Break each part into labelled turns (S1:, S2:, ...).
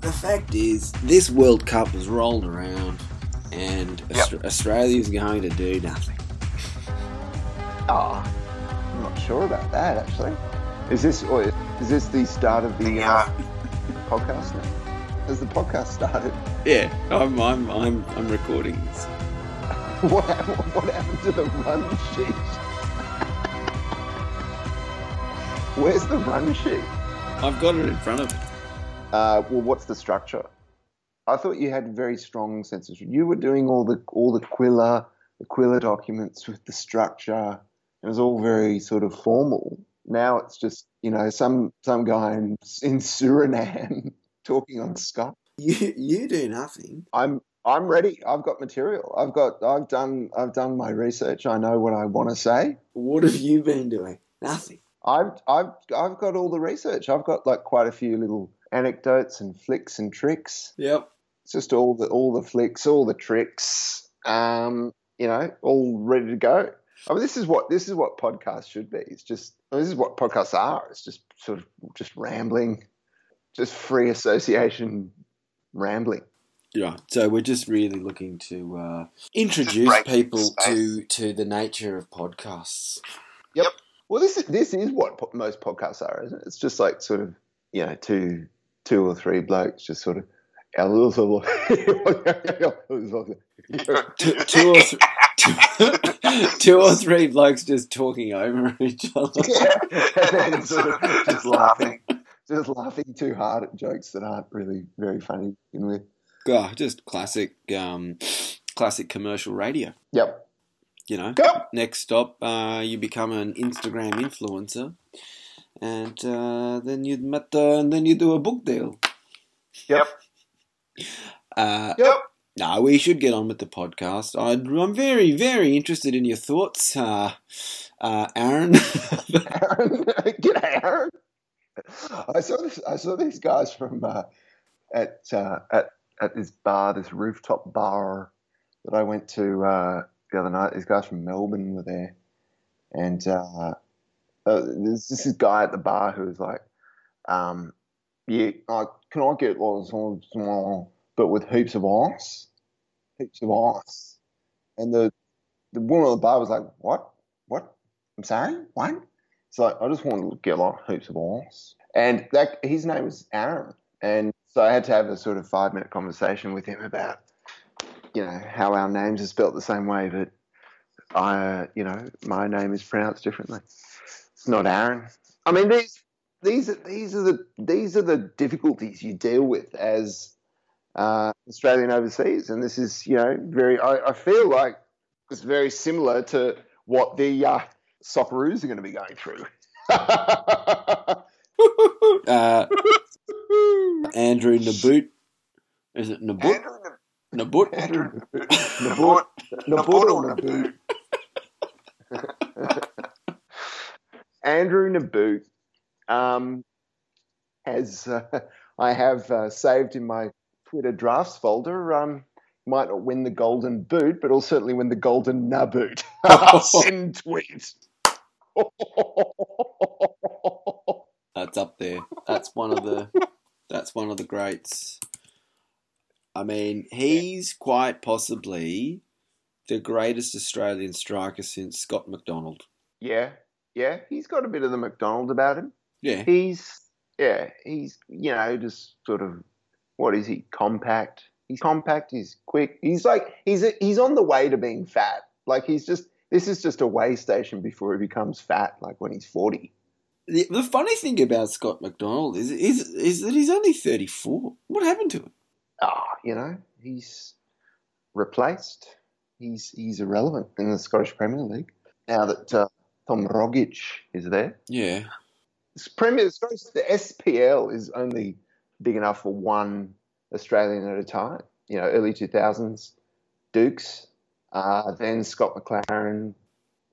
S1: the fact is, this World Cup has rolled around, and
S2: Yep.
S1: Aust- Australia's going to do nothing.
S3: Ah, I'm not sure about that actually. Is this or is this the start of the uh, podcast now? Has the podcast started?
S1: Yeah, I'm, I'm, I'm, I'm recording this.
S3: What happened, what happened to the run sheet? Where's the run sheet?
S1: I've got it in front of me.
S3: Uh, well, what's the structure? I thought you had very strong senses. You were doing all the all the Quilla, the Quilla documents with the structure. It was all very sort of formal. Now it's just you know some some guy in, in Suriname talking on Skype.
S1: You, you do nothing.
S3: I'm I'm ready. I've got material. I've got I've done I've done my research. I know what I want to say.
S1: What have you been doing? Nothing.
S3: I've I've I've got all the research. I've got like quite a few little anecdotes and flicks and tricks.
S1: Yep.
S3: It's just all the all the flicks, all the tricks. Um, you know, all ready to go. I mean, this is what this is what podcasts should be. It's just I mean, this is what podcasts are. It's just sort of just rambling, just free association rambling.
S1: Yeah. So we're just really looking to uh, introduce people to to the nature of podcasts. Yep.
S3: Well, this is this is what po- most podcasts are, isn't it? It's just like sort of you know two two or three blokes just sort of.
S1: Two, two or th- two, two or three blokes just talking over each other.
S3: and then sort of just laughing, just laughing too hard at jokes that aren't really very funny begin with.
S1: Oh, just classic, um, classic commercial radio.
S3: Yep.
S1: You know.
S3: Go.
S1: Next stop, uh, you become an Instagram influencer, and uh, then you'd met, uh, and then you do a book deal.
S2: Yep.
S1: Uh,
S2: Yep.
S1: no, we should get on with the podcast. I'd, I'm very, very interested in your thoughts, uh, uh, Aaron.
S3: Aaron, g'day, Aaron. I saw this. I saw these guys from uh, at uh, at at this bar, this rooftop bar that I went to uh, the other night. These guys from Melbourne were there, and there's this guy at the bar who was like, um, "Yeah, can I get like but with heaps of ice, heaps of ice?" And the the woman at the bar was like, "What? What? I'm saying what?" So I just wanted to get like heaps of ice. And that his name was Aaron. And so I had to have a sort of five minute conversation with him about, you know, how our names are spelt the same way, but I, you know, my name is pronounced differently. It's not Aaron. I mean, these these are these are the these are the difficulties you deal with as uh, Australian overseas, and this is you know very. I, I feel like it's very similar to what the uh, Socceroos are going to be going through.
S1: uh, Andrew Nabbout. Is it Nabbout?
S2: Andrew Nabbout?
S3: Nabbout.
S2: Nabbout.
S3: Nabbout. Andrew Nabbout um, has uh, I have uh, saved in my Twitter drafts folder. Um, might not win the golden boot, but will certainly win the golden naboot. Send tweet.
S1: That's up there. That's one of the. That's one of the greats. I mean, he's quite possibly the greatest Australian striker since Scott McDonald.
S3: yeah, yeah, he's got a bit of the McDonald about him.
S1: Yeah,
S3: He's yeah, he's you know just sort of what is he? Compact. He's compact. He's quick. He's like he's he's on the way to being fat. Like he's just this is just a way station before he becomes fat. Like when he's forty.
S1: the, the funny thing about Scott McDonald is is is that he's only thirty four. What happened to him?
S3: Ah, you know he's replaced. He's he's irrelevant in the Scottish Premier League now that uh, Tom Rogic is there.
S1: Yeah,
S3: This Premier the SPL is only big enough for one Australian at a time. You know, early two thousands, Dukes, uh, then Scott McLaren,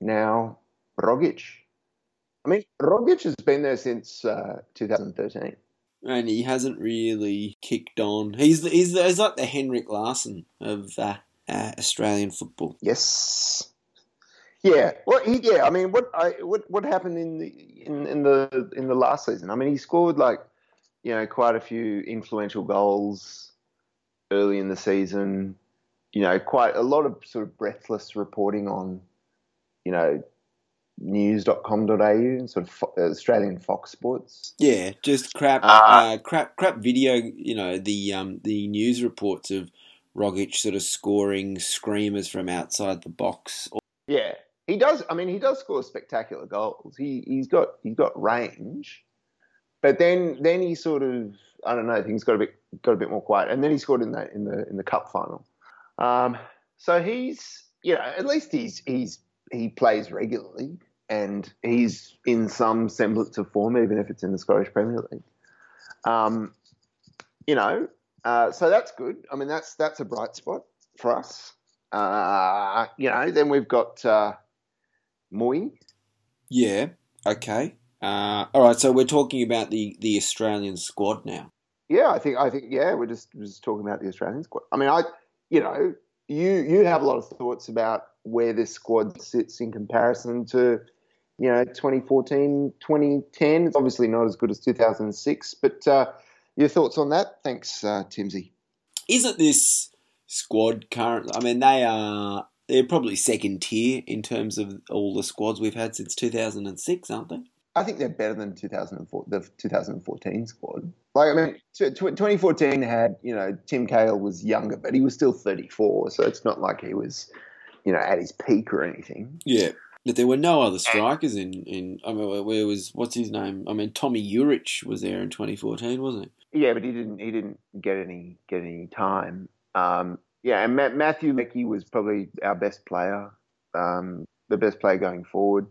S3: now Rogic. I mean, Rogic has been there since uh, 2013.
S1: and he hasn't really kicked on. He's he's, he's like the Henrik Larsson of uh, uh, Australian football.
S3: Yes. Yeah. Well, he, yeah. I mean, what I what what happened in the in, in the in the last season? I mean, he scored like you know, quite a few influential goals early in the season. You know, quite a lot of sort of breathless reporting on, you know, news.com.au and sort of Australian Fox Sports.
S1: Yeah, just crap,
S3: Ah.
S1: uh, crap, crap video. You know the um, the news reports of Rogic sort of scoring screamers from outside the box.
S3: Yeah, he does. I mean, he does score spectacular goals. He he's got he's got range, but then then he sort of I don't know things got a bit got a bit more quiet, and then he scored in the in the in the cup final. Um, so he's you know at least he's he's he plays regularly and he's in some semblance of form, even if it's in the Scottish Premier League. Um, you know, uh, so that's good. I mean, that's that's a bright spot for us. Uh, you know, then we've got uh, Mooy.
S1: Yeah. Okay. Uh, all right. So we're talking about the the Australian squad now.
S3: Yeah, I think I think yeah, we're just we're just talking about the Australian squad. I mean, I you know, you you have a lot of thoughts about where this squad sits in comparison to you know 2014, 2010. It's obviously not as good as 2006, but uh, your thoughts on that? Thanks, uh, Timsy.
S1: Isn't this squad current? I mean, they are they're probably second tier in terms of all the squads we've had since two thousand and six, aren't they?
S3: I think they're better than 2004, the 2014 squad. Like, I mean, t- t- 2014 had, you know, Tim Cahill was younger, but he was still 34, so it's not like he was, you know, at his peak or anything.
S1: Yeah. But there were no other strikers in, in I mean, where was what's his name? I mean, Tommy Juric was there in 2014, wasn't he?
S3: Yeah, but he didn't. He didn't get any get any time. Um, yeah, and Ma- Matthew Leckie was probably our best player, um, the best player going forward.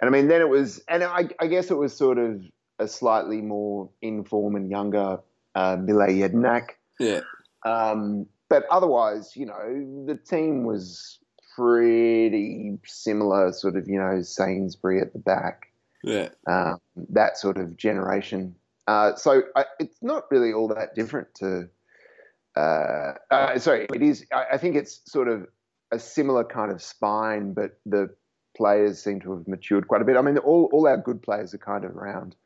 S3: And I mean, then it was, and I, I guess it was sort of a slightly more in form and younger uh, Mile
S1: Jedinak. Yeah.
S3: Um, but otherwise, you know, the team was pretty similar, sort of, you know, Sainsbury at the back,
S1: Yeah.
S3: um, that sort of generation. Uh, so I, it's not really all that different to. Uh, uh, sorry, it is. I, I think it's sort of a similar kind of spine, but the players seem to have matured quite a bit. I mean, all, all our good players are kind of around,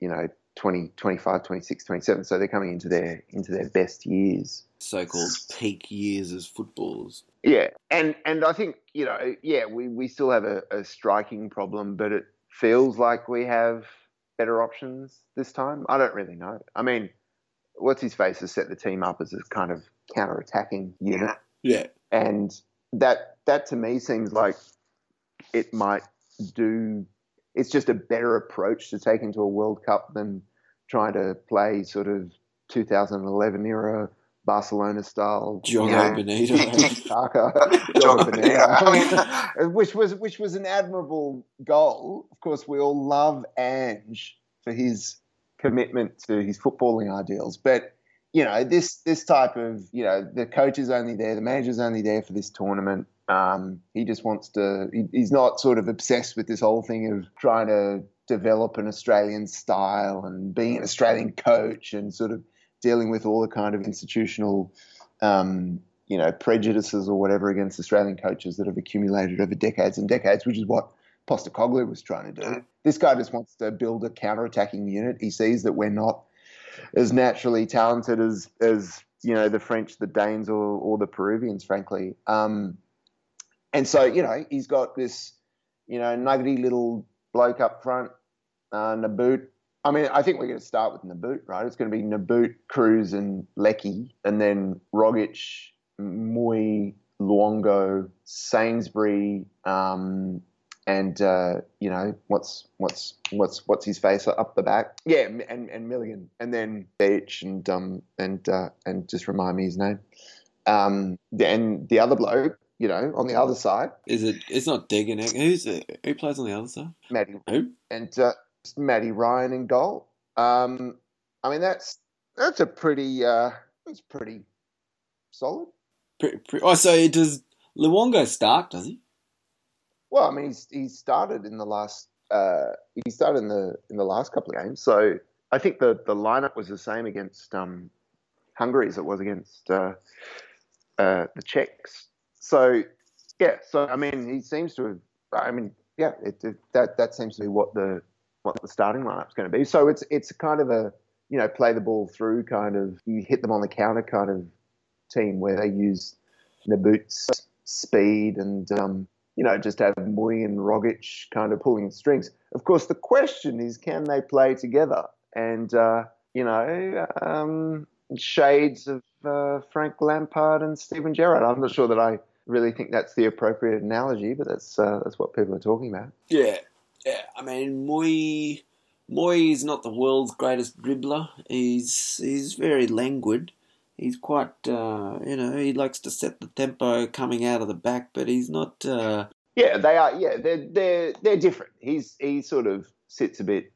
S3: you know, 20, 25, 26, 27. So they're coming into their into their best years.
S1: So-called peak years as footballers.
S3: Yeah, and and I think you know, yeah, we, we still have a, a striking problem, but it feels like we have better options this time. I don't really know. I mean, what's his face has set the team up as a kind of counter-attacking unit,
S1: Yeah.
S3: and that that to me seems like it might do. It's just a better approach to take into a World Cup than trying to play sort of 2011 era Barcelona style.
S1: Benito.
S3: Saka,
S2: Diogo
S3: Diogo
S2: Benito.
S3: Benito. I mean, which was which was an admirable goal. Of course, we all love Ange for his commitment to his footballing ideals, but you know this this type of you know the coach is only there, the manager's only there for this tournament. Um, he just wants to. He, he's not sort of obsessed with this whole thing of trying to develop an Australian style and being an Australian coach and sort of dealing with all the kind of institutional um, you know, prejudices or whatever against Australian coaches that have accumulated over decades and decades, which is what Postecoglou was trying to do. This guy just wants to build a counter-attacking unit. He sees that we're not as naturally talented as, as you know, the French, the Danes, or, or the Peruvians, frankly. Um, and so, you know, he's got this, you know, nuggety little bloke up front, uh, Nabbout. I mean, I think we're going to start with Nabbout, right? It's going to be Nabbout, Kruse, and Leckie, and then Rogic, Mooy, Luongo, Sainsbury, um, and uh, you know what's what's what's what's his face up the back? Yeah, and and Milligan, and then Behich and um and uh, and just remind me his name. Um, and the other bloke, you know, on the other side,
S1: Is it? It's not Degenek. Who's it? Who plays on the other side?
S3: Matty
S1: Who?
S3: and uh, Matty Ryan in goal. Um, I mean that's that's a pretty uh, that's pretty solid.
S1: Pre- pre- oh, so does Luongo start? Does he?
S3: Well, I mean he's he's started in the last uh, he started in the in the last couple of games, so I think the the lineup was the same against um, Hungary as it was against uh, uh, the Czechs. So yeah, so I mean he seems to have. I mean yeah, it, it, that that seems to be what the what the starting lineup's going to be. So it's it's kind of a you know, play the ball through kind of, you hit them on the counter kind of team where they use Nabbout's speed and, um, you know, just have Mooy and Rogic kind of pulling strings. Of course, the question is, can they play together? And, uh, you know, um, shades of uh, Frank Lampard and Steven Gerrard. I'm not sure that I really think that's the appropriate analogy, but that's uh, that's what people are talking about.
S1: Yeah, yeah. I mean, Mooy, Mooy is not the world's greatest dribbler. He's he's very languid. He's quite, uh, you know, he likes to set the tempo coming out of the back, but he's not. Uh,
S3: Yeah, they are. Yeah, they're they're they're different. He's he sort of sits a bit.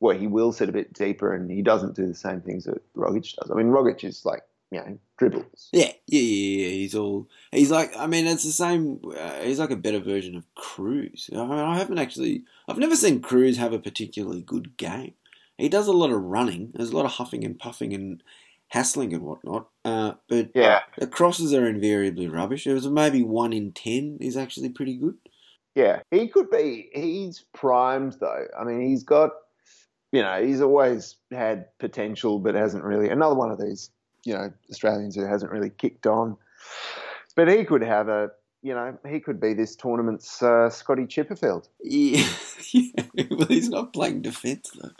S3: Well, he will sit a bit deeper, and he doesn't do the same things that Rogic does. I mean, Rogic is like you know dribbles.
S1: yeah, yeah, yeah, yeah. He's all. He's like. I mean, it's the same. Uh, he's like a better version of Kruse. I mean, I haven't actually. I've never seen Kruse have a particularly good game. He does a lot of running. There's a lot of huffing and puffing and hassling and whatnot. Uh, but
S3: Yeah,
S1: The crosses are invariably rubbish. It was maybe one in ten is actually pretty good.
S3: yeah. He could be. He's primed though. I mean, he's got. You know, he's always had potential, but hasn't really. Another one of these, you know, Australians who hasn't really kicked on. But he could have a. You know, he could be this tournament's uh, Scotty Chipperfield.
S1: Yeah, yeah. well, he's not playing defence though.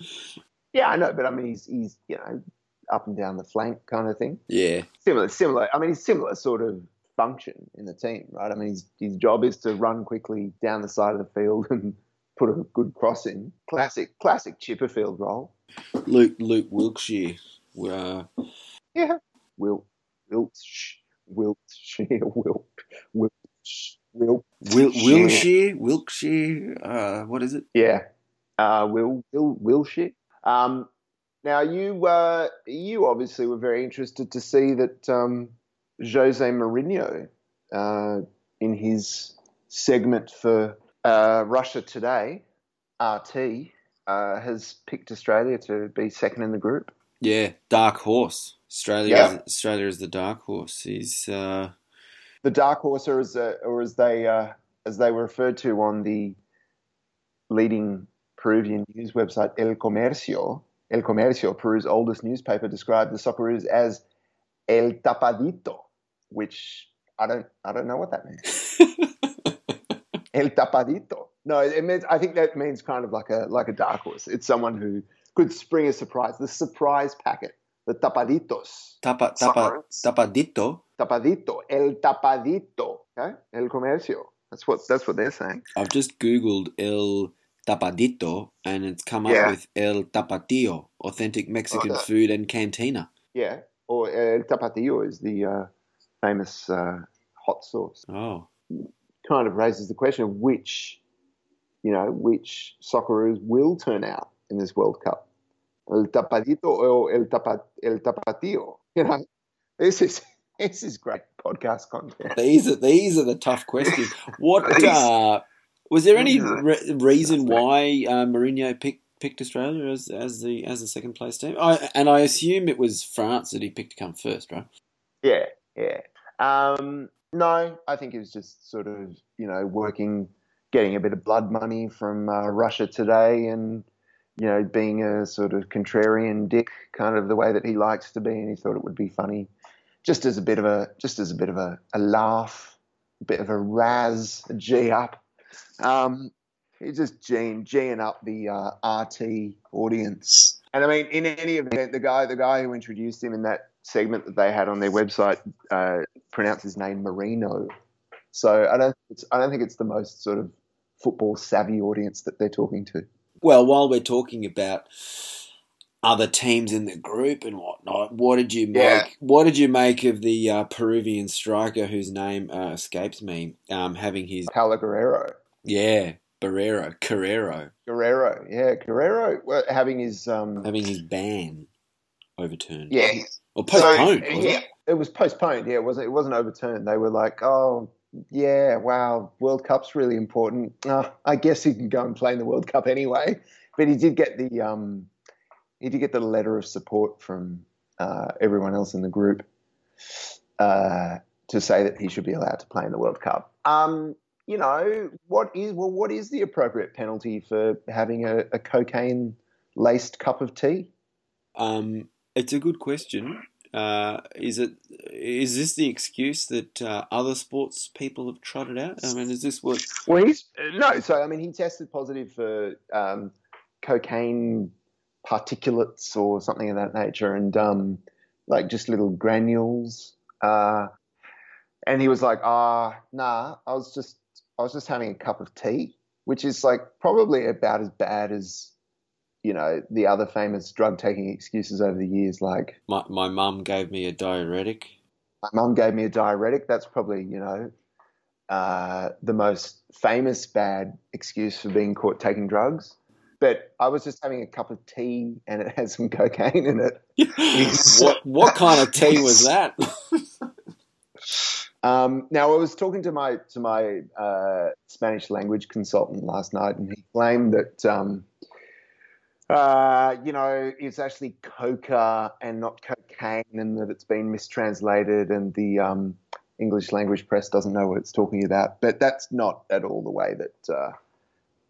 S3: Yeah, I know, but I mean, he's he's you know up and down the flank kind of thing.
S1: Yeah,
S3: Similar, similar. I mean, similar sort of function in the team, right? I mean, his his job is to run quickly down the side of the field and put a good cross in. Classic, classic Chipperfield role.
S1: Luke Luke Wilkshire. Uh,
S3: Yeah, Wilt, Wiltsh, Wiltshire, Wilt, Wiltsh, Wilt.
S1: Wil-. Wilshire, Wilkshire. Uh, what is it?
S3: Yeah, uh, Will, Will, Wilshire. Um, now you, uh, you obviously were very interested to see that um, Jose Mourinho, uh, in his segment for uh, Russia Today, RT, uh, has picked Australia to be second in the group.
S1: Yeah, Dark Horse. Australia.
S3: Yeah.
S1: Is, Australia is the Dark Horse. He's. Uh,
S3: the dark horse, or as uh, or as they uh, as they were referred to on the leading Peruvian news website El Comercio. El Comercio, Peru's oldest newspaper, described the Socceroos as El Tapadito, which I don't I don't know what that means. El Tapadito. No, it means I think that means kind of like a like a dark horse. It's someone who could spring a surprise. The surprise packet. The Tapaditos.
S1: tapa tapa
S2: Socceroos.
S1: tapadito.
S3: Tapadito, el tapadito, okay? El comercio. That's what that's what they're saying.
S1: I've just googled El Tapadito, and it's come up
S2: Yeah.
S1: with El Tapatío, authentic Mexican
S3: Oh, no.
S1: food and cantina.
S3: Yeah, or el tapatillo is the uh, famous uh, hot sauce.
S1: Oh,
S3: Kind of raises the question of which, you know, which Socceroos will turn out in this World Cup. El tapadito or el tapa el tapatillo. You know, this is this is great podcast content.
S1: these are these are the tough questions. What uh, was there any re- reason why uh, Mourinho picked picked Australia as as the as the second place team? I, and I assume it was France that he picked to come first, right?
S3: Yeah, yeah. Um, no, I think it was just sort of, you know, working, getting a bit of blood money from uh, Russia today and, you know, being a sort of contrarian dick, kind of the way that he likes to be. And he thought it would be funny just as a bit of a, just as a bit of a, a laugh, a bit of a razz, a G up. Um, he's just G'ing, G'ing up the uh, RT audience. And I mean, in any event, the guy, the guy who introduced him in that segment that they had on their website uh, pronounced his name Marino. So I don't, it's, I don't think it's the most sort of football savvy audience that they're talking to.
S1: Well, while we're talking about other teams in the group and whatnot, what did you make?
S3: Yeah.
S1: What did you make of the uh, Peruvian striker whose name uh, escapes me, um, having his
S3: Paolo Guerrero,
S1: yeah Barrero Carrero
S3: Guerrero, yeah, Guerrero well, having his um,
S1: having his ban overturned
S3: yeah,
S1: or postponed?
S3: So, yeah,
S1: it?
S3: it was postponed. Yeah, it wasn't. It wasn't overturned. They were like, oh. Yeah, wow. World Cup's really important. Uh, I guess he can go and play in the World Cup anyway. But he did get the um, he did get the letter of support from uh, everyone else in the group uh, to say that he should be allowed to play in the World Cup. Um, you know what is well, what is the appropriate penalty for having a, a cocaine laced cup of tea?
S1: Um, it's a good question. Uh, is it is this the excuse that uh, other sports people have trotted out? I mean, is this what?
S3: Well, he's no. So I mean, he tested positive for um, cocaine particulates or something of that nature, and um, like just little granules. Uh, and he was like, "Ah, nah, I was just I was just having a cup of tea," which is like probably about as bad as you know the other famous drug taking excuses over the years, like
S1: My my mum gave me a diuretic.
S3: my mum gave me a diuretic. That's probably you know uh, the most famous bad excuse for being caught taking drugs. But I was just having a cup of tea and it had some cocaine in it.
S1: what what kind of tea was that?
S3: Um, now I was talking to my to my uh, Spanish language consultant last night, and he claimed that um, uh, you know it's actually coca and not cocaine, and that it's been mistranslated, and the um, English language press doesn't know what it's talking about. But that's not at all the way that uh,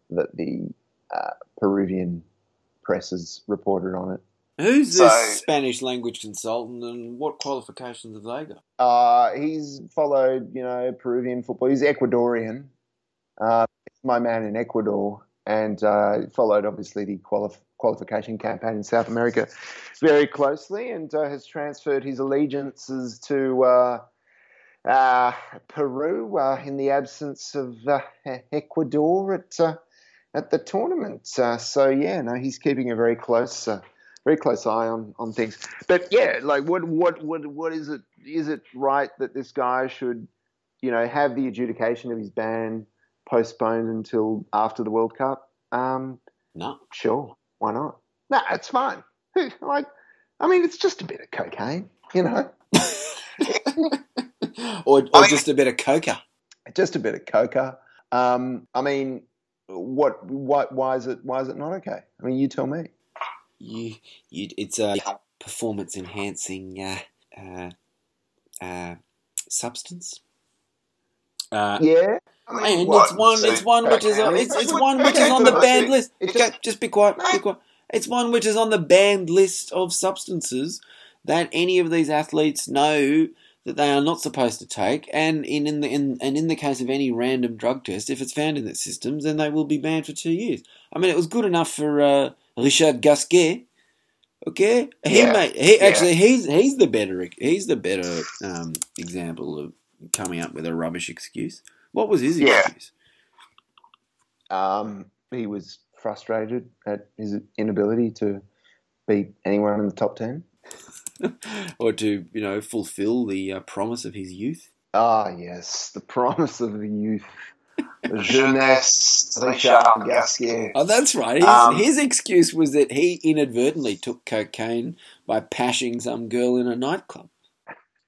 S3: that the uh, Peruvian press has reported on it.
S1: Who's
S2: So-
S1: this Spanish language consultant, and what qualifications have they got?
S3: Uh, he's followed, you know, Peruvian football. He's Ecuadorian. Uh, he's my man in Ecuador, and uh, followed obviously the qualif- qualification campaign in South America very closely, and uh, has transferred his allegiances to uh, uh, Peru uh, in the absence of uh, Ecuador at uh, at the tournament. Uh, so yeah, no, he's keeping a very close. Very close eye on, on things, but yeah, like what what what what is it? Is it right that this guy should, you know, have the adjudication of his ban postponed until after the World Cup? Um,
S1: No.
S3: sure, why not? Nah, it's fine. Like, I mean, it's just a bit of cocaine, you know,
S1: or or
S2: I mean-
S1: just a bit of coca.
S3: just a bit of coca. Um, I mean, what, what, why is it, why is it not okay? I mean, you tell me.
S1: You, you, it's a performance enhancing uh, uh, uh, substance. Uh,
S3: Yeah,
S2: I mean,
S1: and it's one.
S2: So-
S1: it's one which is on, it's, it's one which is on the banned list. Okay,
S3: just-
S1: just be quiet. Be quiet. It's one which is on the banned list of substances that any of these athletes know that they are not supposed to take, and in, in the in and in the case of any random drug test, if it's found in their systems, then they will be banned for two years. I mean, it was good enough for uh, Richard Gasquet. Okay, he
S2: Yeah,
S1: made he
S2: yeah.
S1: actually he's he's the better he's the better um, example of coming up with a rubbish excuse. What was his
S2: Yeah.
S1: excuse?
S3: Um, he was frustrated at his inability to beat anyone in the top 10.
S1: or to you know fulfill the uh, promise of his youth.
S3: Ah, yes, the promise of the youth.
S2: Jeunesse Richard Gasquet.
S1: Oh, that's right. His,
S2: Um,
S1: his excuse was that he inadvertently took cocaine by pashing some girl in a nightclub.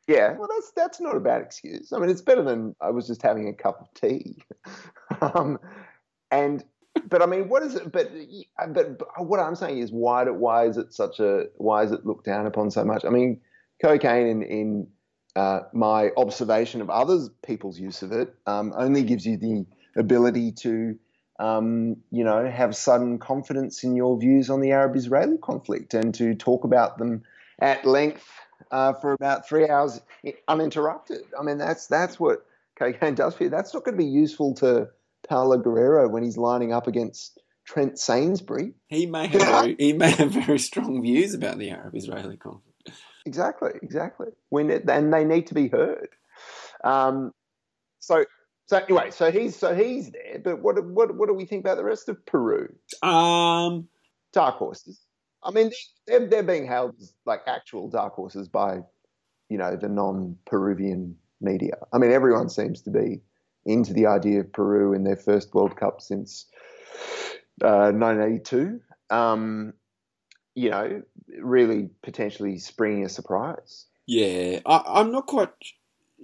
S3: Yeah, well, that's that's not a bad excuse. I mean, it's better than I was just having a cup of tea. um, and but I mean, what is it? But but, but what I'm saying is, why do, why is it such a why is it looked down upon so much? I mean, cocaine in in uh, my observation of others people's use of it um, only gives you the ability to um, you know have sudden confidence in your views on the Arab-Israeli conflict and to talk about them at length uh, for about three hours uninterrupted. I mean, that's that's what cocaine does for you. That's not going to be useful to Paolo Guerrero when he's lining up against Trent Sainsbury.
S1: He may have very, he may have very strong views about the Arab-Israeli conflict.
S3: Exactly, exactly. When it, and they need to be heard. Um, so so anyway, so he's so he's there. But what what what do we think about the rest of Peru?
S1: Um,
S3: Dark horses. I mean, they're, they're being hailed as like actual dark horses by, you know, the non-Peruvian media. I mean, everyone seems to be into the idea of Peru in their first World Cup since uh, 1982. Um, you know, really potentially springing a surprise.
S1: yeah, I, I'm not quite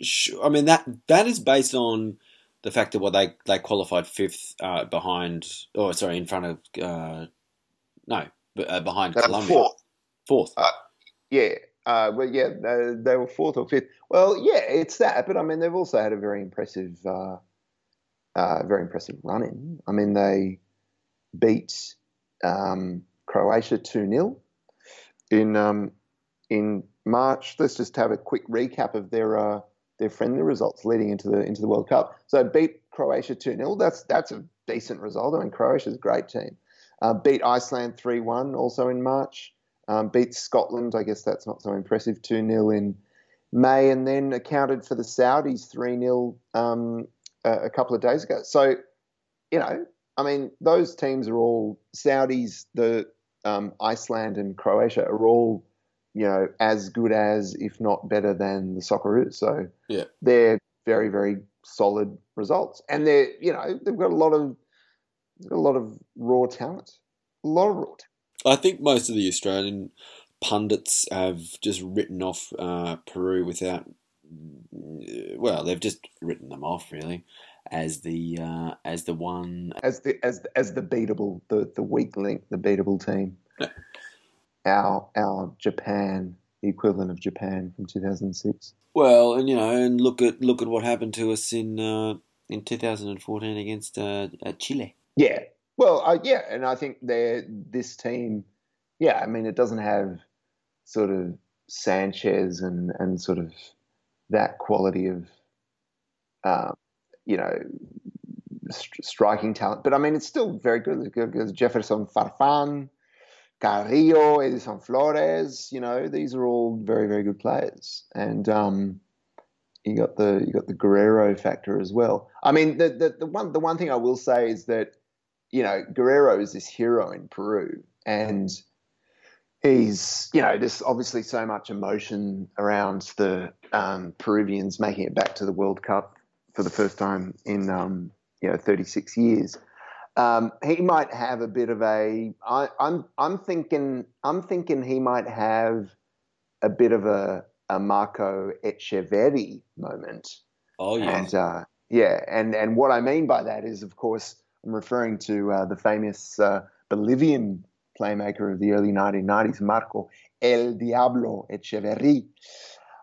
S1: sure. I mean that that is based on the fact that what they they qualified fifth uh, behind, or sorry, in front of uh, no, uh, behind
S2: Uh,
S1: Colombia,
S2: fourth.
S1: fourth.
S3: Yeah. Uh, well, yeah, they, they were fourth or fifth. Well, yeah, it's that. But I mean, they've also had a very impressive, uh, uh, very impressive run in. I mean, they beat um, Croatia 2 0. in um, in March. Let's just have a quick recap of their uh, their friendly results leading into the into the World Cup. So beat Croatia two 0 That's that's a decent result. I mean, Croatia's a great team. Uh, beat Iceland three one also in March. Um, beat Scotland. I guess that's not so impressive. Two 0 in May, and then accounted for the Saudis three 0 um, a, a couple of days ago. So, you know, I mean, those teams are all Saudis, the um, Iceland and Croatia are all, you know, as good as, if not better than the Socceroos. So
S1: Yeah.
S3: they're very, very solid results, and they're, you know, they've got a lot of, a lot of raw talent, a lot of raw talent.
S1: I think most of the Australian pundits have just written off uh, Peru without. Well, they've just written them off really as the uh, as the one.
S3: as the as as the beatable, the the weak link, the beatable team. Our our Japan, the equivalent of Japan from 2006.
S1: Well, and you know, and look at look at what happened to us in uh, in 2014 against uh, uh, Chile.
S3: Yeah. Well, uh, yeah, and I think they're this team. Yeah, I mean, it doesn't have sort of Sanchez and and sort of that quality of, um, you know, st- striking talent. But I mean, it's still very good. There's Jefferson Farfan, Carrillo, Edison Flores. You know, these are all very very good players, and um, you got the you got the Guerrero factor as well. I mean, the, the the one the one thing I will say is that you know Guerrero is this hero in Peru, and he's you know there's obviously so much emotion around the um, Peruvians making it back to the World Cup for the first time in um, you know 36 years. Um, he might have a bit of a. I, I'm I'm thinking I'm thinking he might have a bit of a, a Marco Etcheverry moment.
S1: Oh yeah,
S3: And uh, yeah, and and what I mean by that is, of course, I'm referring to uh, the famous uh, Bolivian playmaker of the early 1990s, Marco El Diablo Etcheverry,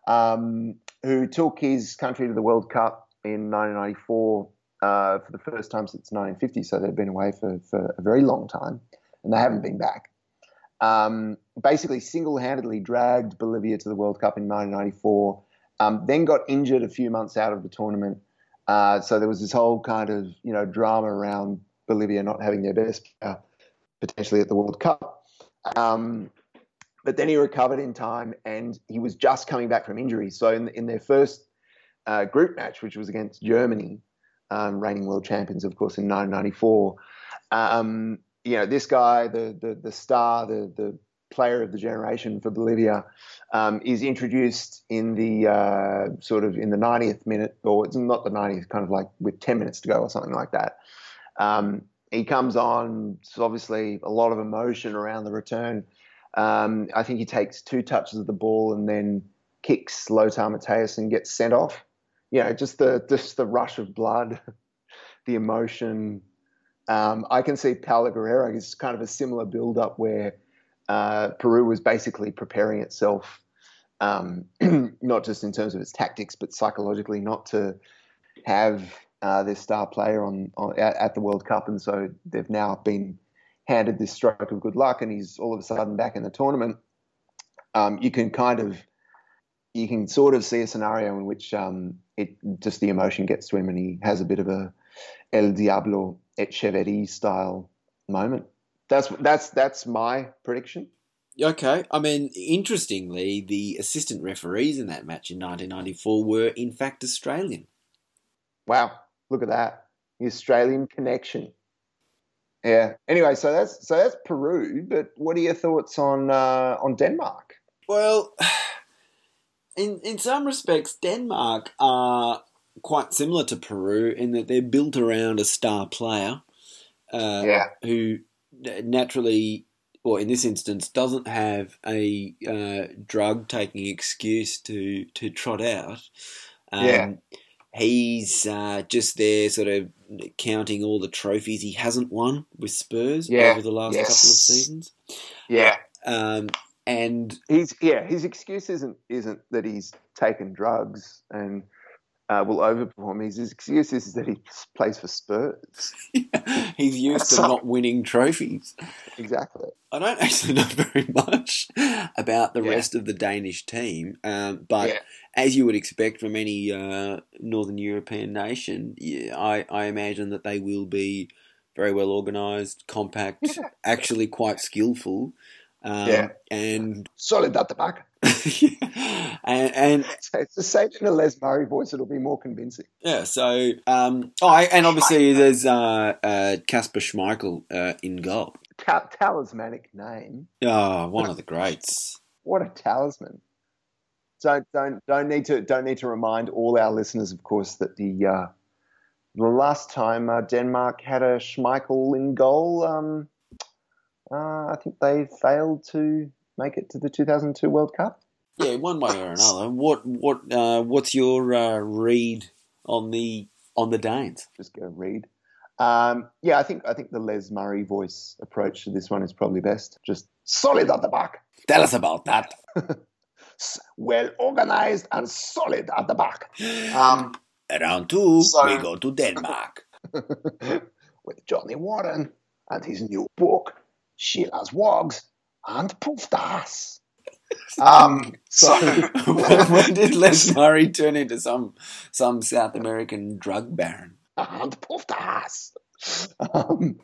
S3: um, who took his country to the World Cup in 1994 uh, for the first time since 1950. So they've been away for, for a very long time, and they haven't been back. Um, basically, single-handedly dragged Bolivia to the World Cup in 1994. Um, then got injured a few months out of the tournament. Uh, so there was this whole kind of you know drama around Bolivia not having their best player potentially at the World Cup. Um, but then he recovered in time, and he was just coming back from injury. So in, in their first uh, group match, which was against Germany, um, reigning world champions, of course, in 1994, um, you know this guy, the the, the star, the the player of the generation for Bolivia, um, is introduced in the uh, sort of in the 90th minute, or it's not the 90th, kind of like with 10 minutes to go or something like that. Um, he comes on, it's obviously a lot of emotion around the return. Um, I think he takes two touches of the ball and then kicks Lothar Matthäus and gets sent off. You know, just the just the rush of blood, the emotion. Um, I can see Paolo Guerrero is kind of a similar build up where uh, Peru was basically preparing itself, um, not just in terms of its tactics, but psychologically, not to have uh, their star player on, on at, at the World Cup, and so they've now been handed this stroke of good luck, and he's all of a sudden back in the tournament. Um, you can kind of you can sort of see a scenario in which um, it just the emotion gets to him, and he has a bit of a El Diablo Etcheverry style moment. That's that's that's my prediction.
S1: Okay, I mean, interestingly, the assistant referees in that match in 1994 were in fact Australian.
S3: Wow, look at that. The Australian connection. Yeah. Anyway, so that's so that's Peru, but what are your thoughts on uh, on Denmark?
S1: Well, in in some respects, Denmark are quite similar to Peru in that they're built around a star player uh,
S3: Yeah.
S1: who naturally, or in this instance, doesn't have a uh, drug taking excuse to to trot out. Um,
S3: Yeah.
S1: He's uh, just there, sort of counting all the trophies he hasn't won with Spurs
S3: Yeah.
S1: over the last
S3: Yes.
S1: couple of seasons.
S3: Yeah.
S1: Um, and
S3: He's yeah. His excuse isn't isn't that he's taken drugs and uh, will overperform. His excuse is that he plays for Spurs.
S1: he's used to not winning trophies.
S3: Exactly.
S1: I don't actually know very much about the
S3: Yeah.
S1: rest of the Danish team, um, but
S3: Yeah.
S1: as you would expect from any uh, Northern European nation, yeah, I, I imagine that they will be very well organised, compact, actually quite skillful. Um,
S3: Yeah.
S1: and,
S3: Solid at the back.
S1: and and
S3: So it's the same in a Les Murray voice. It'll be more convincing.
S1: yeah, so um, oh, I, and obviously there's uh, uh, Kasper Schmeichel uh, in goal.
S3: Ta- talismanic name.
S1: Oh, one of the greats.
S3: What a talisman! Don't don't don't need to don't need to remind all our listeners, of course, that the uh, the last time uh, Denmark had a Schmeichel in goal, um, uh, I think they failed to make it to the 2002 World Cup.
S1: Yeah, one way or another. What what uh, what's your uh, read on the on the Danes?
S3: Just go read. Um, yeah, I think I think the Les Murray voice approach to this one is probably best. Just solid at the back,
S1: Tell us about that.
S3: Well organized and solid at the back. Um,
S1: Round two,
S3: So-
S1: we go to Denmark.
S3: with Johnny Warren and his new book, Sheila's Wogs and Poofters. Um, so,
S1: when, did Les Murray turn into some some South American drug baron?
S3: and Poofters. Um,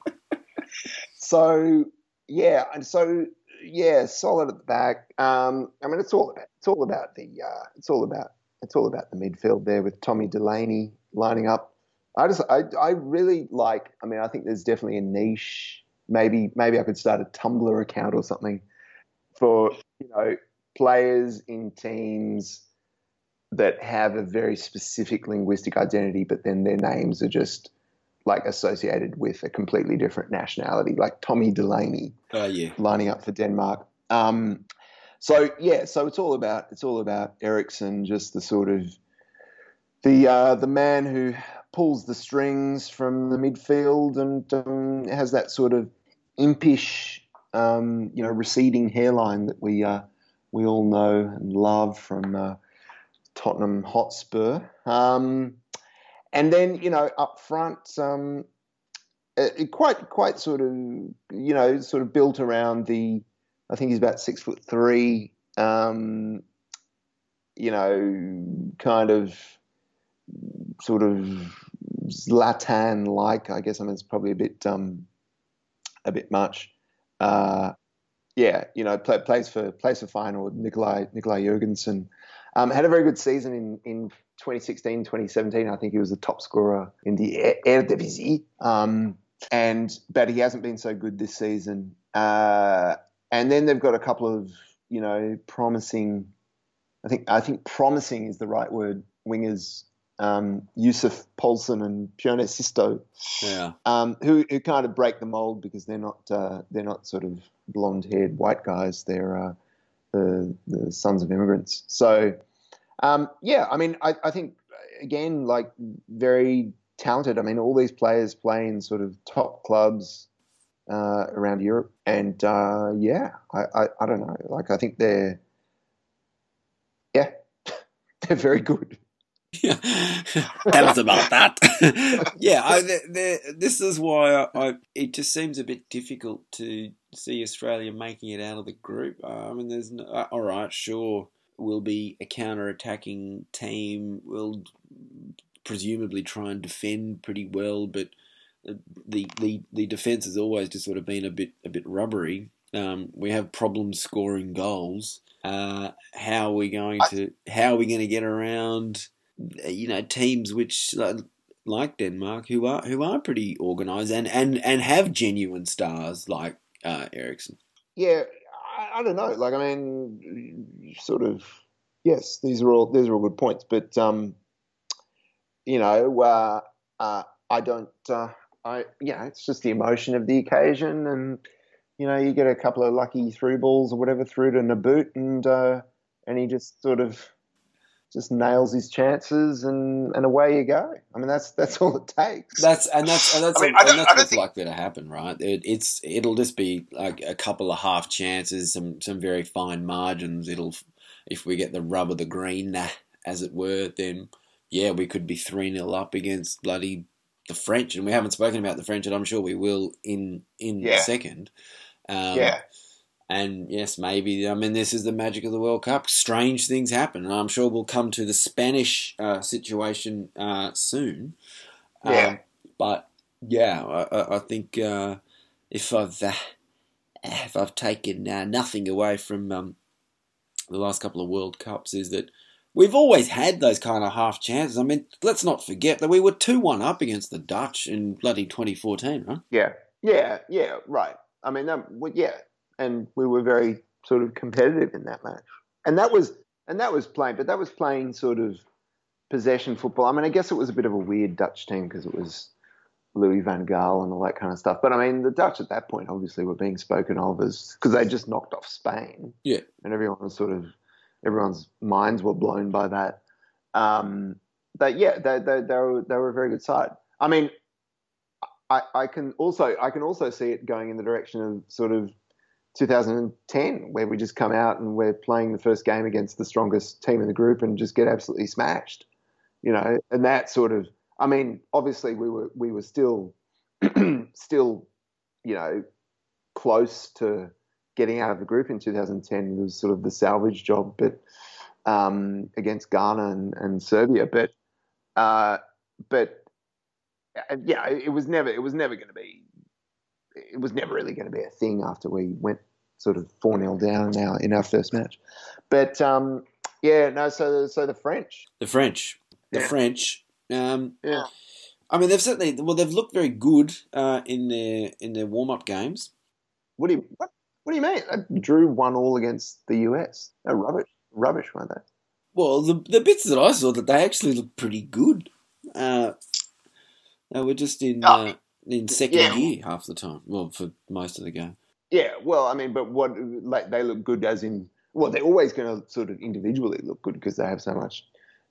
S3: so, yeah, and so, yeah, solid at the back. Um, I mean, it's all about, it's all about the, uh, it's all about, it's all about the midfield there with Tommy Delaney lining up. I just, I, I really like. I mean, I think there's definitely a niche. Maybe, maybe I could start a Tumblr account or something for you know players in teams that have a very specific linguistic identity, but then their names are just like associated with a completely different nationality, like Tommy Delaney
S1: Oh yeah,
S3: lining up for Denmark. Um, so yeah, so it's all about it's all about Eriksen, just the sort of the uh, the man who pulls the strings from the midfield and um, has that sort of impish, um, you know, receding hairline that we uh, we all know and love from uh, Tottenham Hotspur. Um, and then you know up front, um, it, it quite quite sort of you know sort of built around the. I think he's about six foot three. Um, you know, kind of sort of Zlatan like. I guess I mean it's probably a bit um, a bit much. Uh, yeah, you know, play, plays for plays for Feyenoord. Nikolai Nicolai Jørgensen um, had a very good season in in 2016, 2017. I think he was the top scorer in the Eredivisie. Um, and but he hasn't been so good this season. Uh, and then they've got a couple of you know promising. I think I think promising is the right word. Wingers um, Yussuf Poulsen and Pione Sisto,
S1: yeah.
S3: um, who who kind of break the mold because they're not uh, they're not sort of blonde haired white guys. They're uh, the the sons of immigrants. So um, yeah, I mean I, I think again like very talented. I mean all these players play in sort of top clubs uh, around Europe, and uh, yeah, I, I I don't know. Like I think they're yeah they're very good.
S1: Tell us about that. yeah, I, the, the, this is why I, I, it just seems a bit difficult to see Australia making it out of the group. Uh, I mean, there's no, uh, all right, sure, we'll be a counter-attacking team. We'll presumably try and defend pretty well, but the the the defense has always just sort of been a bit a bit rubbery. Um, we have problems scoring goals. Uh, how are we going to how are we going to get around? You know, teams which like Denmark who are who are pretty organised and, and, and have genuine stars like uh, Eriksen.
S3: Yeah, I, I don't know. Like, I mean, sort of. Yes, these are all these are all good points, but um, you know, uh, uh, I don't. Uh, I yeah, it's just the emotion of the occasion, and you know, you get a couple of lucky through balls or whatever through to Nabbout, and uh, and he just sort of just nails his chances, and, and away you go. I mean, that's that's all it takes.
S1: That's and that's and that's,
S3: I mean,
S1: and that's
S3: I
S1: what's
S3: think-
S1: likely to happen, right? It, it's it'll just be like a couple of half chances, some some very fine margins. It'll if we get the rub of the green, nah, as it were, then yeah, we could be three 0 up against bloody the French, and we haven't spoken about the French, and I'm sure we will in in
S3: Yeah.
S1: a second. Um,
S3: yeah,
S1: and yes, maybe. I mean, this is the magic of the World Cup. Strange things happen, and I'm sure we'll come to the Spanish uh, situation uh, soon.
S3: Yeah.
S1: Um, but yeah, I, I- think uh, if I've uh, if I've taken uh, nothing away from um, the last couple of World Cups, is that we've always had those kind of half chances. I mean, let's not forget that we were two one up against the Dutch in bloody 2014, right?
S3: yeah, yeah, yeah. Right. I mean, that, well, yeah, and we were very sort of competitive in that match, and that was and that was playing, but that was playing sort of possession football. I mean, I guess it was a bit of a weird Dutch team because it was Louis van Gaal and all that kind of stuff. But I mean, the Dutch at that point obviously were being spoken of as because they just knocked off Spain.
S1: Yeah.
S3: and everyone was sort of everyone's minds were blown by that. Um, but yeah, they, they, they were they were a very good side. I mean, I, I can also I can also see it going in the direction of sort of 2010, where we just come out and we're playing the first game against the strongest team in the group and just get absolutely smashed, you know. And that sort of, I mean, obviously we were we were still still, you know, close to getting out of the group in 2010. It was sort of the salvage job, but um, against Ghana and, and Serbia, but uh, but yeah, it was never it was never going to be it was never really going to be a thing after we went sort of four 0 down now in our first match. But um, yeah, no, so so the French,
S1: The French, the
S3: Yeah.
S1: French. Um,
S3: yeah,
S1: I mean, they've certainly well, they've looked very good uh, in their in their warm up games.
S3: what do you what, what do you mean? They drew one all against the US. They're rubbish, rubbish, weren't they?
S1: Well, the the bits that I saw that they actually looked pretty good. Uh, they were just in
S3: Oh,
S1: uh, in second
S3: yeah.
S1: gear half the time. Well, for most of the game.
S3: Yeah, well, I mean, but what like they look good as in well, they're always going to sort of individually look good because they have so much,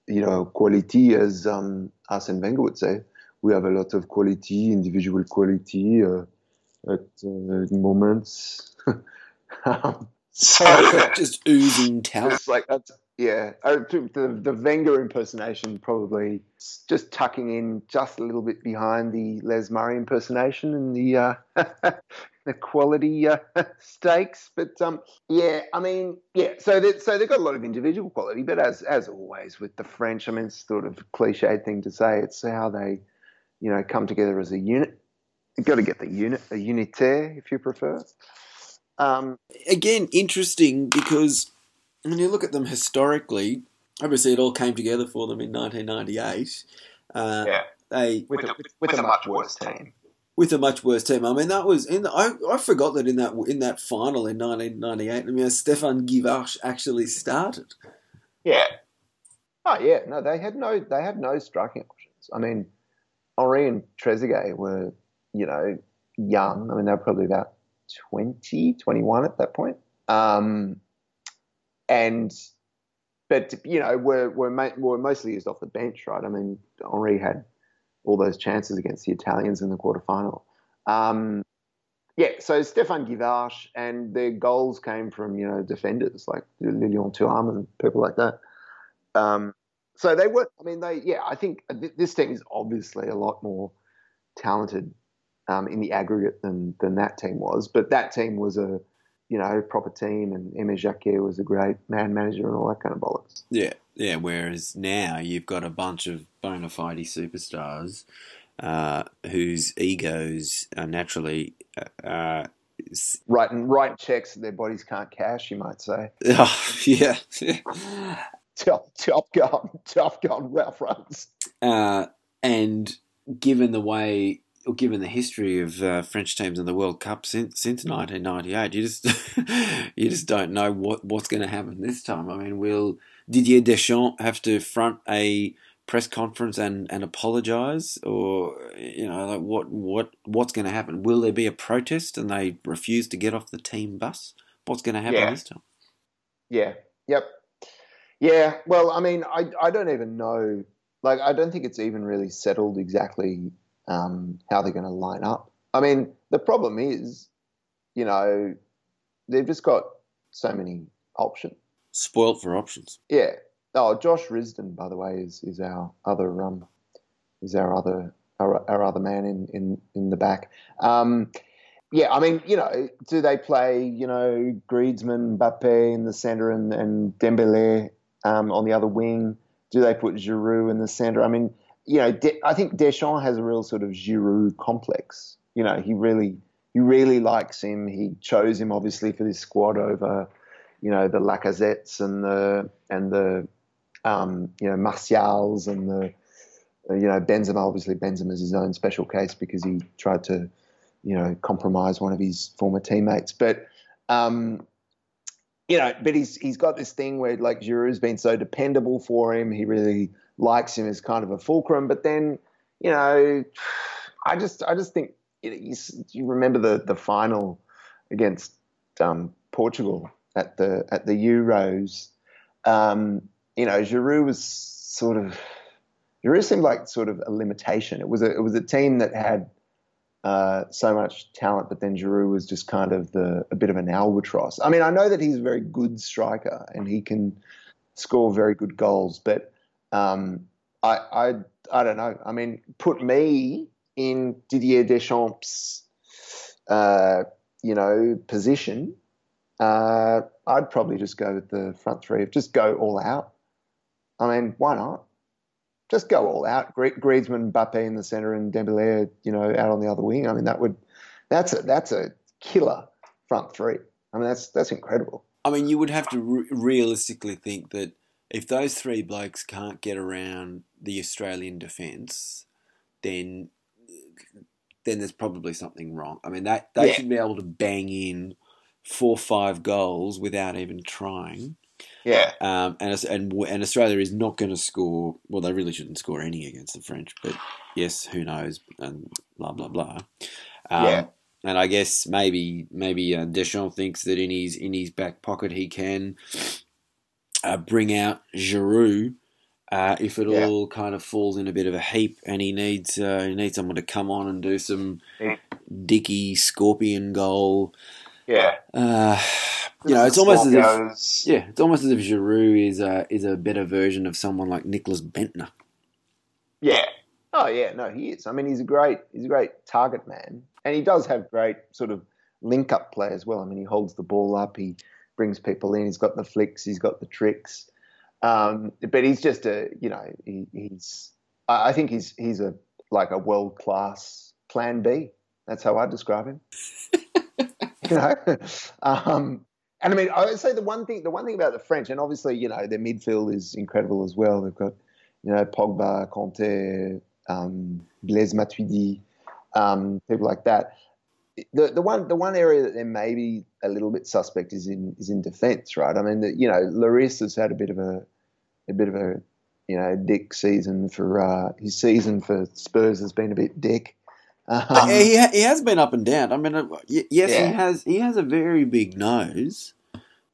S3: you know, quality as um, Arsene Wenger would say. We have a lot of quality, individual quality uh, at uh, moments. um, so
S1: Just oozing talent.
S3: it's like that's yeah. Uh, the the Wenger impersonation probably just tucking in just a little bit behind the Les Murray impersonation and the uh, the quality uh, stakes. But um, yeah, I mean, yeah. So they so they've got a lot of individual quality, but as as always with the French, I mean, it's sort of cliched thing to say. It's how they, you know, come together as a unit. You've got to get the unit, a unitaire, if you prefer. Um,
S1: Again, interesting because when you look at them historically, obviously it all came together for them in 1998. Uh,
S3: Yeah.
S1: They
S3: with, a, with, a much worse team.
S1: with a much worse team. I mean, that was in. The, I I forgot that in that in that final in 1998. I mean, Stéphane Guivarc'h actually started.
S3: Yeah. Oh yeah, no, they had no they had no striking options. I mean, Henry and Trezeguet were, you know, young. I mean, they were probably about 20, 21 at that point. Um, and but you know, were were ma- were mostly used off the bench, right? I mean, Henry had all those chances against the Italians in the quarterfinal. Um, yeah, so Stéphane Guivarc'h and their goals came from you know defenders like Lilian Thuram and people like that. Um, so they were. I mean, they. Yeah, I think th- this team is obviously a lot more talented um, in the aggregate than than that team was. But that team was a you know proper team, and Aimé Jacquet was a great man manager and all that kind of bollocks.
S1: Yeah, yeah. Whereas now you've got a bunch of bona fide superstars uh, whose egos are naturally. Uh, s-
S3: Writing writing checks that their bodies can't cash, you might say.
S1: oh, yeah.
S3: Top top gun, top gun Ralph runs.
S1: uh, and given the way, given the history of uh, French teams in the World Cup since since 1998, you just you just don't know what what's going to happen this time. I mean, will Didier Deschamps have to front a press conference and, and apologise, or you know, like what what what's going to happen? Will there be a protest and they refuse to get off the team bus? What's going to happen
S3: Yeah.
S1: this time?
S3: Yeah. Yep. Yeah. Well, I mean, I I don't even know. Like, I don't think it's even really settled exactly um, how they're going to line up. I mean, the problem is, you know, they've just got so many options.
S1: Spoilt for options.
S3: Yeah. Oh, Josh Risdon, by the way, is is our other um is our other our, our other man in in in the back. Um, yeah, I mean, you know, do they play, you know, Griezmann, Mbappe in the centre and, and Dembele um, on the other wing? Do they put Giroud in the centre? I mean, you know, De- I think Deschamps has a real sort of Giroud complex. You know, he really he really likes him. He chose him obviously for this squad over, you know, the Lacazettes and the and the um, you know Martials and the you know Benzema. Obviously, Benzema is his own special case because he tried to you know, compromise one of his former teammates. But, um, you know, but he's he's got this thing where like Giroud's been so dependable for him. He really likes him as kind of a fulcrum. But then, you know, I just I just think you, you remember the the final against um, Portugal at the at the Euros. Um, you know, Giroud was sort of Giroud seemed like sort of a limitation. It was a it was a team that had uh, so much talent, but then Giroud was just kind of the a bit of an albatross. I mean, I know that he's a very good striker and he can score very good goals, but um, I, I I don't know. I mean, put me in Didier Deschamps' uh, you know position. Uh, I'd probably just go with the front three. Just go all out. I mean, why not? just go all out. Griezmann, Mbappe in the centre, and Dembele, you know, out on the other wing. I mean, that would that's a that's a killer front three. I mean, that's that's incredible.
S1: I mean, you would have to re- realistically think that if those three blokes can't get around the Australian defence, then then there's probably something wrong. I mean, that they yeah. should be able to bang in four five goals without even trying.
S3: Yeah.
S1: Um, and, and and Australia is not going to score. Well, they really shouldn't score any against the French, but yes, who knows? And blah blah blah. Um, yeah. And I guess maybe maybe uh, Deschamps thinks that in his in his back pocket he can uh, bring out Giroud uh, if it yeah. all kind of falls in a bit of a heap, and he needs uh, he needs someone to come on and do some yeah. dicky scorpion goal.
S3: Yeah.
S1: Uh, you know, it's almost as if yeah, it's almost as if Giroud is a is a better version of someone like Nicklas Bendtner.
S3: Yeah. Oh yeah, no, he is. I mean, he's a great he's a great target man, and he does have great sort of link up play as well. I mean, he holds the ball up, he brings people in, he's got the flicks, he's got the tricks. Um, but he's just a you know he, he's I think he's he's a like a world class Plan B. That's how I describe him. you know, um, and I mean, I would say the one thing, the one thing about the French, and obviously, you know, their midfield is incredible as well. They've got, you know, Pogba, Kanté, um, Blaise Matuidi, um, people like that. The the one the one area that they're maybe a little bit suspect is in is in defence, right? I mean, the, you know, Lloris has had a bit of a a bit of a you know dick season for uh, his season for Spurs has been a bit dick.
S1: Um, he, he has been up and down. I mean, uh, yes, yeah. he has. He has a very big nose.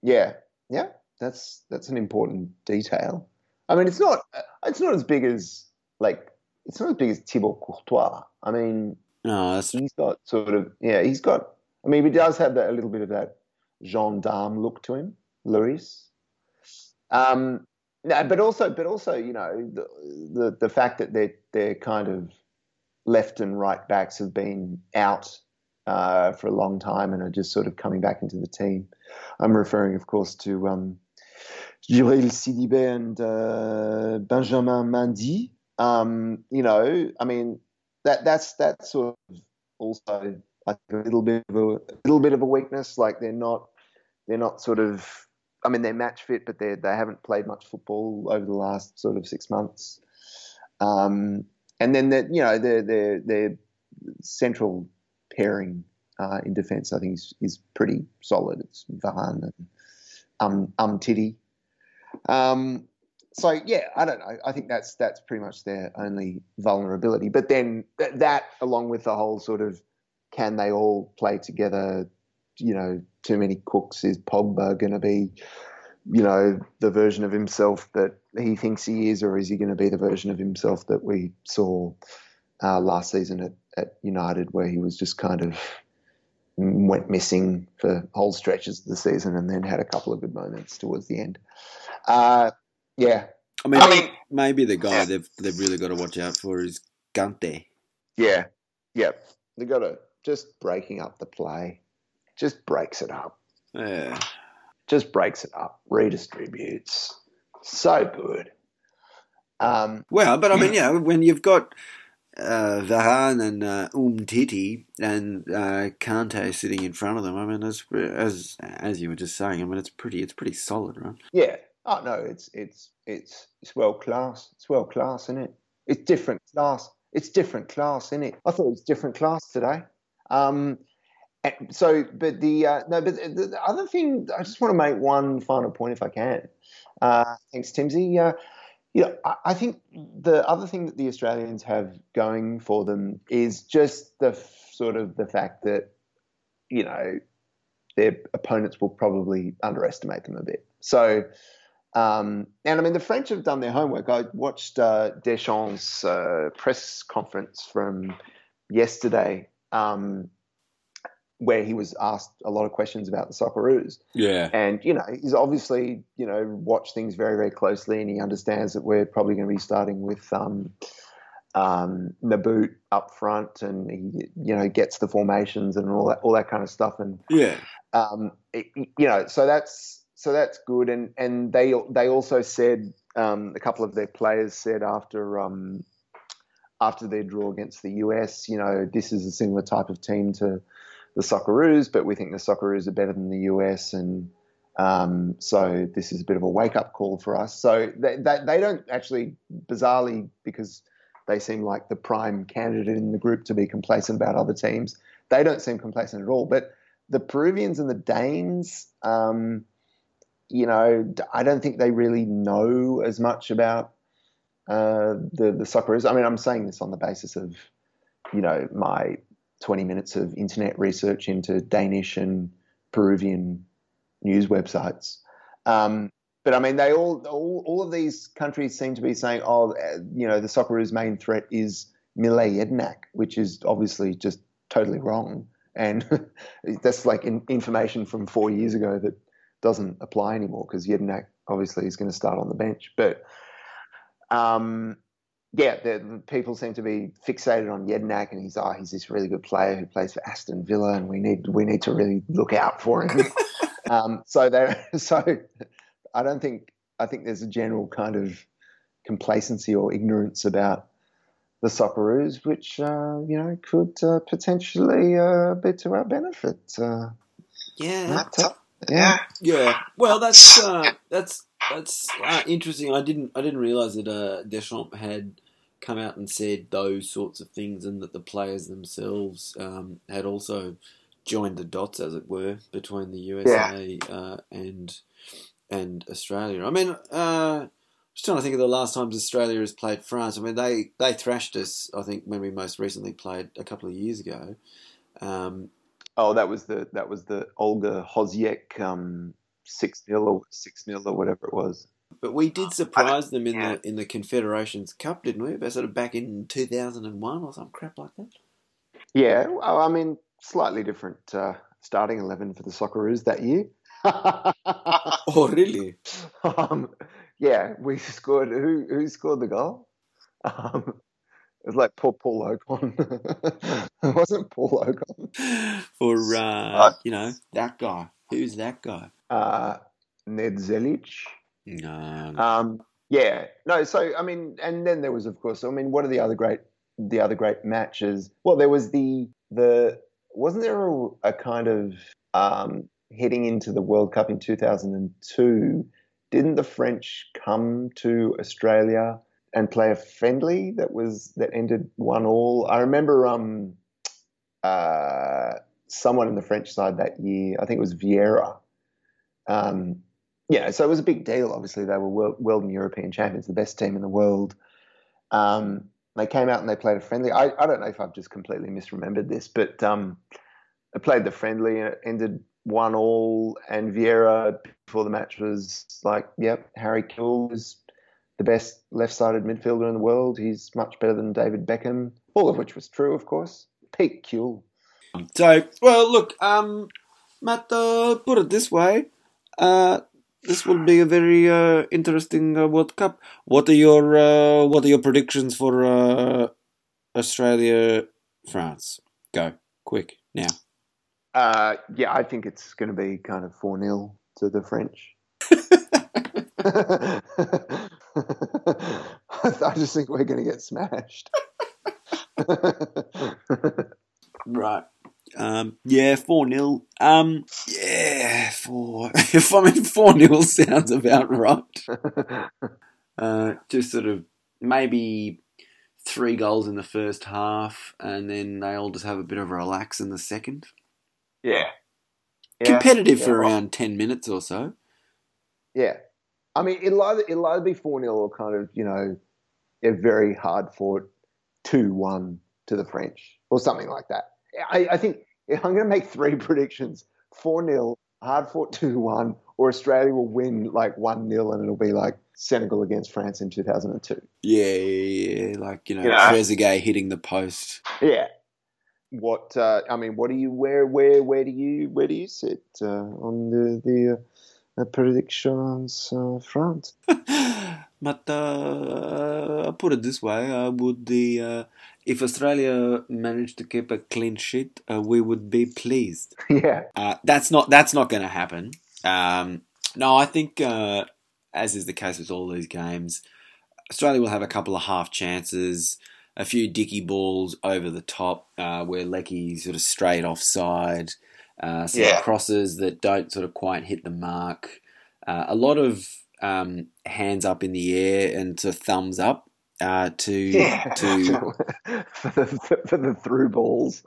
S3: Yeah, yeah, that's that's an important detail. I mean, it's not it's not as big as like it's not as big as Thibaut Courtois. I mean,
S1: no, that's...
S3: he's got sort of yeah, he's got. I mean, he does have that a little bit of that gendarme look to him, Lloris. Um, no, but also, but also, you know, the the, the fact that they're they're kind of left and right backs have been out uh, for a long time and are just sort of coming back into the team. I'm referring, of course, to um, Djibril Sidibé and uh, Benjamin Mendy. Um, you know, I mean, that that's that's sort of also like a little bit of a, a little bit of a weakness. Like they're not they're not sort of I mean, they're match fit, but they they haven't played much football over the last sort of six months. Um, and then the you know their the the central pairing uh, in defence I think is is pretty solid. It's Varane and um Umtiti. Um, so yeah, I don't know. I think that's that's pretty much their only vulnerability. But then th- that, along with the whole sort of, can they all play together? You know, too many cooks. Is Pogba going to be you know, the version of himself that he thinks he is, or is he going to be the version of himself that we saw uh, last season at, at United, where he was just kind of went missing for whole stretches of the season and then had a couple of good moments towards the end. Uh, yeah.
S1: I mean, I mean, maybe the guy they've they've really got to watch out for is Kanté.
S3: Yeah, yeah. They got to just breaking up the play, just breaks it up,
S1: Yeah.
S3: just breaks it up, redistributes. So good. Um,
S1: Well, but I mean, yeah, when you've got uh, Varane and uh, Umtiti and uh, Kante sitting in front of them, I mean, as as as you were just saying, I mean, it's pretty it's pretty solid, right?
S3: yeah. Oh no, it's it's it's it's world class. It's world class, isn't it? It's different class. It's different class, isn't it? I thought it was different class today. Um, so, but the uh, no, but the, the other thing, I just want to make one final point, if I can. Uh, thanks, Timsy. Uh, you know, I, I think the other thing that the Australians have going for them is just the f- sort of the fact that you know their opponents will probably underestimate them a bit. So. Um, and I mean, the French have done their homework. I watched uh, Deschamps' uh, press conference from yesterday, um, where he was asked a lot of questions about the Socceroos.
S1: Yeah.
S3: And, you know, he's obviously, you know, watched things very, very closely and he understands that we're probably going to be starting with um, um, Nabbout up front and he, you know, gets the formations and all that, all that kind of stuff. And,
S1: Yeah.
S3: um, it, you know, so that's so that's good. And and they they also said um, a couple of their players said after um, after their draw against the US, you know, this is a similar type of team to the Socceroos, but we think the Socceroos are better than the US, and um, so this is a bit of a wake up call for us. So they, they, they don't actually, bizarrely, because they seem like the prime candidate in the group to be complacent about other teams. They don't seem complacent at all, but the Peruvians and the Danes, um, you know, I don't think they really know as much about uh, the the Socceroos. I mean, I'm saying this on the basis of, you know, my 20 minutes of internet research into Danish and Peruvian news websites. Um, but I mean, they all, all all of these countries seem to be saying, oh, uh, you know, the Socceroos' main threat is Mile Jedinak, which is obviously just totally wrong. And that's like in, information from four years ago that doesn't apply anymore because Jedinak obviously is going to start on the bench. But um, yeah, the, the people seem to be fixated on Jedinak, and he's oh, he's this really good player who plays for Aston Villa, and we need we need to really look out for him. um, so they so I don't think I think there's a general kind of complacency or ignorance about the Socceroos, which uh, you know could uh, potentially uh, be to our benefit. Uh,
S1: Yeah.
S3: Yeah,
S1: Yeah. Well, that's uh, that's that's uh, interesting. I didn't I didn't realize that uh, Deschamps had come out and said those sorts of things, and that the players themselves um, had also joined the dots, as it were, between the USA uh, and and Australia. I mean, uh, just trying to think of the last times Australia has played France. I mean, they they thrashed us. I think when we most recently played a couple of years ago. Um,
S3: Oh, that was the that was the Holger Osieck um, six 0 or six 0 or whatever it was.
S1: But we did surprise them in the in the Confederations Cup, didn't we? About sort of back in two thousand and one or some crap like that.
S3: Yeah, well, I mean, slightly different uh, starting eleven for the Socceroos that year.
S1: Oh, really?
S3: um, yeah, we scored. Who who scored the goal? Um, it was like poor Paul Okon. it wasn't Paul Okon.
S1: For uh, you know that guy. Who's that guy?
S3: Uh, Ned Zelic.
S1: No.
S3: Um, yeah, no. So I mean, and then there was, of course, I mean, what are the other great, the other great matches? Well, there was the the wasn't there a, a kind of um, heading into the World Cup in 2002? Didn't the French come to Australia and play a friendly that was that ended one all? I remember um, uh, someone in the French side that year. I think it was Vieira. Um, yeah, so it was a big deal. Obviously, they were world, world and European champions, the best team in the world. Um, they came out and they played a friendly. I, I don't know if I've just completely misremembered this, but um, they played the friendly and it ended one all. And Vieira before the match was like, "Yep, Harry is the best left-sided midfielder in the world. He's much better than David Beckham." All of which was true, of course. Peak Kewell.
S1: So, well, look, um, Matt, uh, put it this way. Uh, this will be a very uh, interesting uh, World Cup. What are your uh, What are your predictions for uh, Australia, France. Go quick now.
S3: Uh, yeah, I think it's going to be kind of 4 0 to the French. I just think we're going to get smashed.
S1: Right. Um, yeah, 4 0. Um, yeah, 4. If I mean, 4 0 sounds about right. Uh, just sort of maybe three goals in the first half, and then they all just have a bit of a relax in the second.
S3: yeah.
S1: Competitive
S3: yeah,
S1: for around 10 minutes or so.
S3: Yeah. I mean, it'll either, it'll either be 4 0 or kind of, you know, a very hard fought 2 1 to the French or something like that. I, I think I'm going to make three predictions 4 0, hard fought 2 1, or Australia will win like 1 0 and it'll be like Senegal against France in 2002.
S1: Yeah, yeah, yeah. Like, you know,
S3: You know?
S1: Trezeguet hitting the post.
S3: Yeah. What uh, I mean, what do you where where where do you where do you sit uh, on the the uh, predictions uh, front?
S1: but uh, I'll put it this way: I would the uh, if Australia managed to keep a clean sheet, uh, we would be pleased.
S3: yeah,
S1: Uh, that's not that's not going to happen. Um, no, I think uh, as is the case with all these games, Australia will have a couple of half chances, a few dicky balls over the top uh, where Leckie sort of straight offside, uh, some
S3: Yeah.
S1: crosses that don't sort of quite hit the mark, uh, a lot of um, hands up in the air and sort of thumbs up uh, to
S3: yeah.
S1: to
S3: for, the, for the through balls,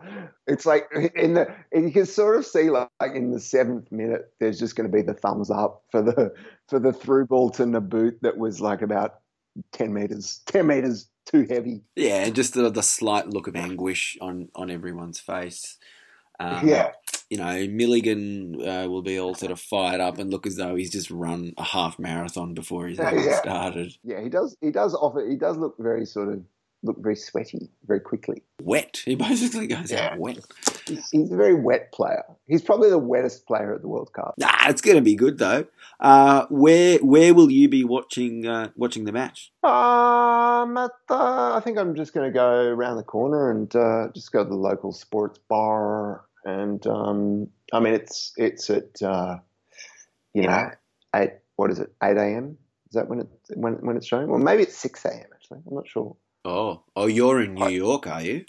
S3: it's like in the you can sort of see like, like in the seventh minute, there's just going to be the thumbs up for the for the through ball to Nabbout that was like about ten meters, ten meters too heavy.
S1: yeah, and just the, the slight look of anguish on on everyone's face. Um,
S3: yeah,
S1: you know, Milligan uh, will be all sort of fired up and look as though he's just run a half marathon before he's even
S3: Yeah.
S1: started.
S3: yeah. He does. He does offer. He does look very sort of look very sweaty very quickly.
S1: Wet. He basically goes
S3: Yeah.
S1: out wet.
S3: He's, he's a very wet player. He's probably the wettest player at the World Cup.
S1: Nah, it's going to be good though. Uh, where where will you be watching uh, watching the match?
S3: Um, at the, I think I'm just going to go around the corner and uh, just go to the local sports bar. And um, I mean, it's it's at uh, you know eight. What is it? Eight a.m. Is that when it when when it's showing? Well, maybe it's six a.m. Actually, I'm not sure.
S1: Oh, oh, you're in New York, are you?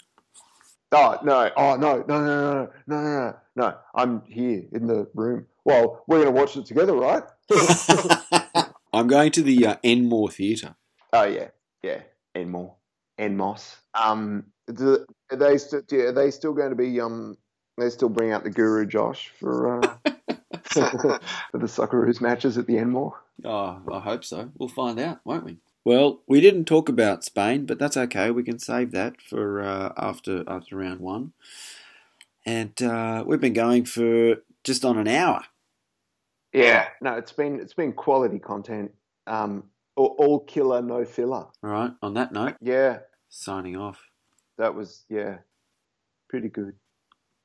S3: Oh no! Oh no! No! No! No! No! No! No! no. I'm here in the room. Well, we're going to watch it together, right?
S1: I'm going to the uh, Enmore Theatre.
S3: Oh yeah, yeah, Enmore, more, and Um, do, are they st- yeah, are they still going to be um? They still bring out the Guru Josh for uh, for the Socceroos matches at the Enmore.
S1: Oh, I hope so. We'll find out, won't we? Well, we didn't talk about Spain, but that's okay. We can save that for uh, after after round one. And uh, we've been going for just on an hour.
S3: Yeah, no, it's been it's been quality content. Um, all, killer, no filler.
S1: All right. On that note,
S3: Yeah,
S1: signing off.
S3: that was yeah, pretty good.